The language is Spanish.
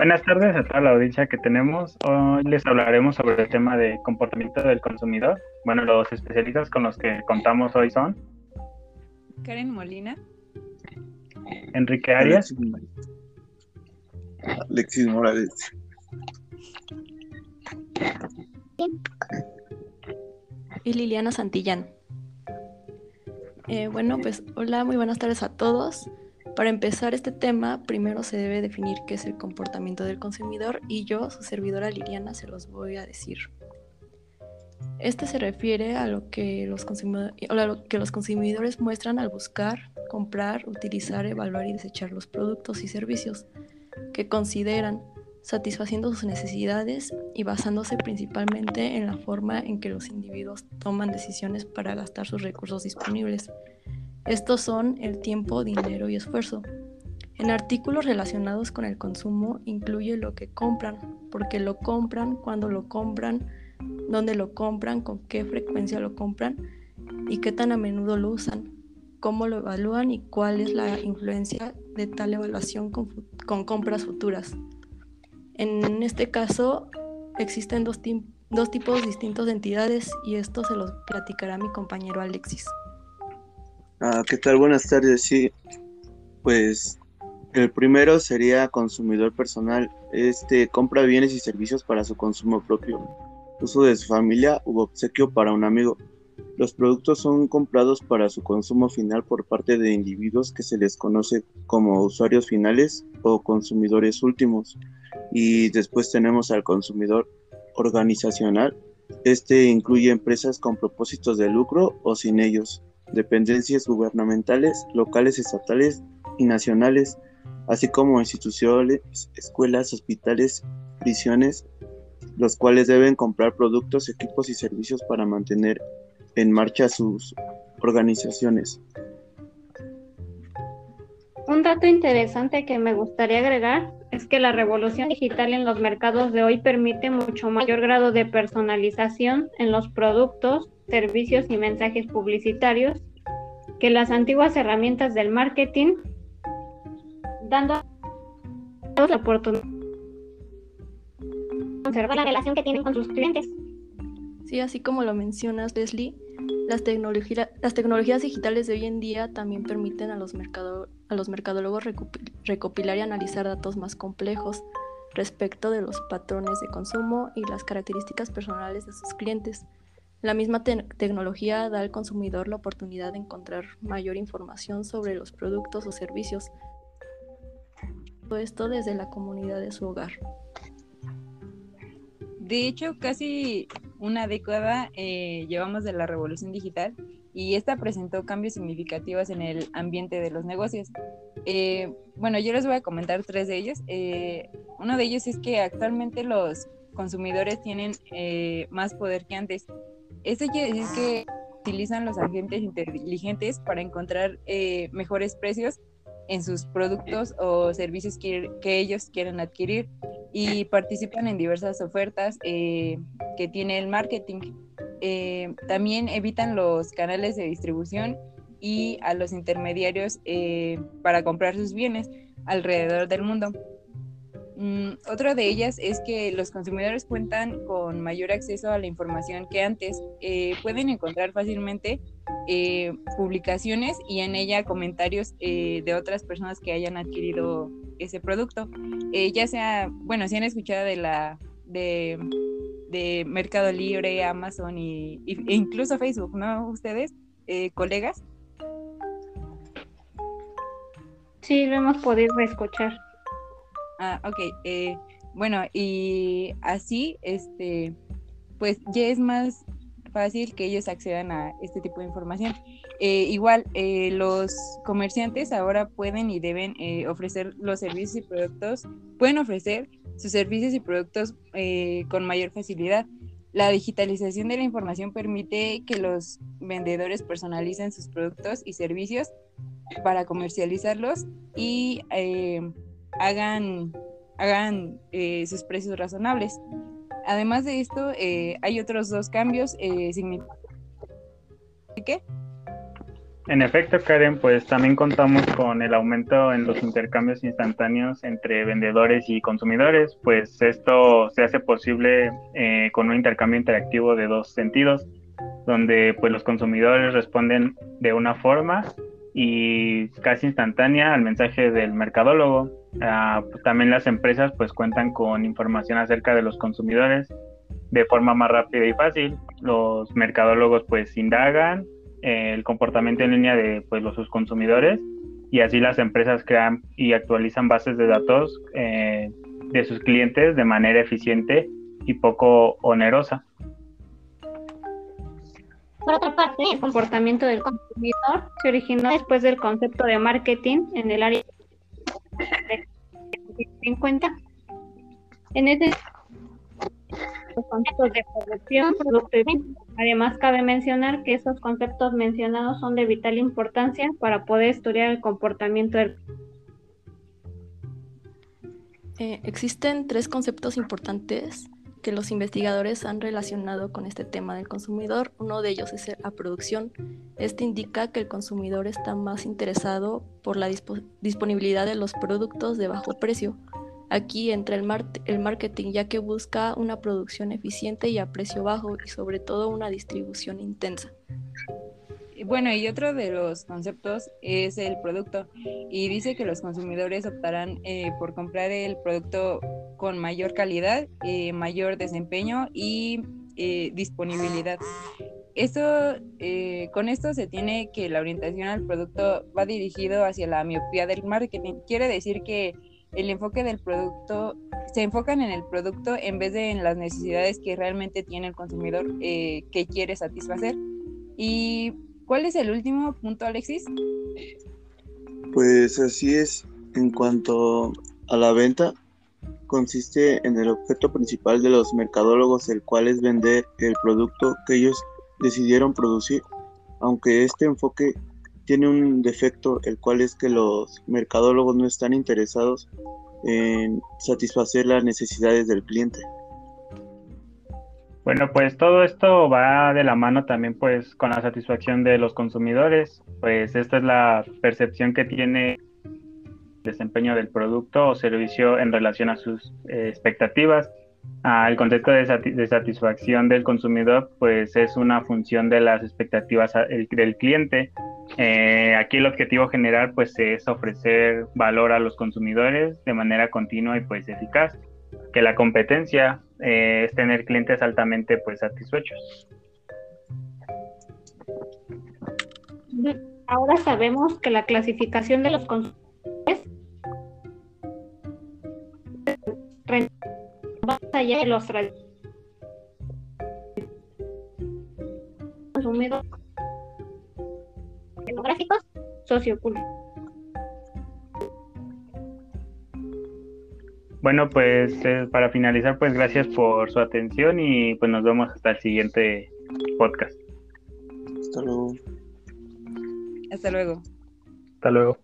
Buenas tardes a toda la audiencia que tenemos. Hoy les hablaremos sobre el tema de comportamiento del consumidor. Bueno, los especialistas con los que contamos hoy son Karen Molina, Enrique Arias, Alexis Morales. y Liliana Santillán. Eh, bueno, pues hola, muy buenas tardes a todos. Para empezar este tema, primero se debe definir qué es el comportamiento del consumidor y yo, su servidora Liliana, se los voy a decir. Este se refiere a lo que los, a lo que los consumidores muestran al buscar, comprar, utilizar, evaluar y desechar los productos y servicios que consideran satisfaciendo sus necesidades y basándose principalmente en la forma en que los individuos toman decisiones para gastar sus recursos disponibles. Estos son el tiempo, dinero y esfuerzo. En artículos relacionados con el consumo incluye lo que compran, porque lo compran, cuándo lo compran, dónde lo compran, con qué frecuencia lo compran y qué tan a menudo lo usan, cómo lo evalúan y cuál es la influencia de tal evaluación con, compras futuras. En este caso, existen dos, dos tipos distintos de entidades y esto se los platicará mi compañero Alexis. Ah, ¿Qué tal? Buenas tardes. Sí, pues el primero sería consumidor personal. Este compra bienes y servicios para su consumo propio, uso de su familia u obsequio para un amigo. Los productos son comprados para su consumo final por parte de individuos que se les conoce como usuarios finales o consumidores últimos y después tenemos al consumidor organizacional. Este incluye empresas con propósitos de lucro o sin ellos, dependencias gubernamentales, locales, estatales y nacionales, así como instituciones, escuelas, hospitales, prisiones, los cuales deben comprar productos, equipos y servicios para mantener en marcha sus organizaciones. Un dato interesante que me gustaría agregar es que la revolución digital en los mercados de hoy permite mucho mayor grado de personalización en los productos, servicios y mensajes publicitarios que las antiguas herramientas del marketing, dando la oportunidad de conservar la relación que tienen con sus clientes. Sí, así como lo mencionas, Leslie, las, las tecnologías digitales de hoy en día también permiten a los, a los mercadólogos recopilar y analizar datos más complejos respecto de los patrones de consumo y las características personales de sus clientes. La misma tecnología da al consumidor la oportunidad de encontrar mayor información sobre los productos o servicios. Todo esto desde la comunidad de su hogar. De hecho, casi una década eh, llevamos de la revolución digital y esta presentó cambios significativos en el ambiente de los negocios. Eh, bueno, yo les voy a comentar tres de ellos. Eh, uno de ellos es que actualmente los consumidores tienen más poder que antes. Esto quiere decir que utilizan los agentes inteligentes para encontrar mejores precios en sus productos o servicios que, ellos quieren adquirir y participan en diversas ofertas eh, que tiene el marketing. Eh, también evitan los canales de distribución y a los intermediarios eh, para comprar sus bienes alrededor del mundo. Mm, otra de ellas es que los consumidores cuentan con mayor acceso a la información que antes. pueden encontrar fácilmente publicaciones y en ella comentarios de otras personas que hayan adquirido ese producto. Eh, ya sea, bueno, si han escuchado de la de, Mercado Libre, Amazon y, e incluso Facebook, ¿no? Ustedes, eh, colegas. Sí, lo hemos podido escuchar. Ah, ok. Eh, bueno, y así, este, pues ya es más fácil que ellos accedan a este tipo de información. Eh, igual, eh, los comerciantes ahora pueden y deben eh, ofrecer los servicios y productos, pueden ofrecer sus servicios y productos con mayor facilidad. La digitalización de la información permite que los vendedores personalicen sus productos y servicios para comercializarlos y hagan, hagan sus precios razonables. Además de esto, hay otros dos cambios significativos. ¿Qué? En efecto, Karen, pues también contamos con el aumento en los intercambios instantáneos entre vendedores y consumidores, pues esto se hace posible eh, con un intercambio interactivo de dos sentidos, donde pues los consumidores responden de una forma y casi instantánea al mensaje del mercadólogo. Ah, también las empresas pues cuentan con información acerca de los consumidores de forma más rápida y fácil. Los mercadólogos pues indagan el comportamiento en línea de pues, los, sus consumidores y así las empresas crean y actualizan bases de datos eh, de sus clientes de manera eficiente y poco onerosa. Por otra parte, el comportamiento del consumidor se originó después del concepto de marketing en el área de 50. En ese los conceptos de producción, producto y venta. Además, cabe mencionar que esos conceptos mencionados son de vital importancia para poder estudiar el comportamiento del eh, existen tres conceptos importantes que los investigadores han relacionado con este tema del consumidor. Uno de ellos es la producción. Este indica que el consumidor está más interesado por la disponibilidad de los productos de bajo precio, Aquí entra el, el marketing, ya que busca una producción eficiente y a precio bajo y sobre todo una distribución intensa. Bueno, y otro de los conceptos es el producto y dice que los consumidores optarán eh, por comprar el producto con mayor calidad, eh, mayor desempeño y eh, disponibilidad. Esto, con esto se tiene que la orientación al producto va dirigido hacia la miopía del marketing. Quiere decir que el enfoque del producto, se enfocan en el producto en vez de en las necesidades que realmente tiene el consumidor eh, que quiere satisfacer. ¿Y cuál es el último punto, Alexis? Pues así es, en cuanto a la venta, consiste en el objeto principal de los mercadólogos, el cual es vender el producto que ellos decidieron producir, aunque este enfoque tiene un defecto, el cual es que los mercadólogos no están interesados en satisfacer las necesidades del cliente. Bueno, pues todo esto va de la mano también pues con la satisfacción de los consumidores, pues esta es la percepción que tiene desempeño del producto o servicio en relación a sus eh, expectativas. Ah, el concepto de, satisfacción del consumidor pues es una función de las expectativas del cliente eh, aquí el objetivo general pues es ofrecer valor a los consumidores de manera continua y pues eficaz. Que la competencia eh, es tener clientes altamente pues satisfechos. Ahora sabemos que la clasificación de los consumidores allá de los consumidores demográficos, socioculturales. Bueno, pues eh, para finalizar, pues gracias por su atención y pues nos vemos hasta el siguiente podcast. Hasta luego. Hasta luego. Hasta luego.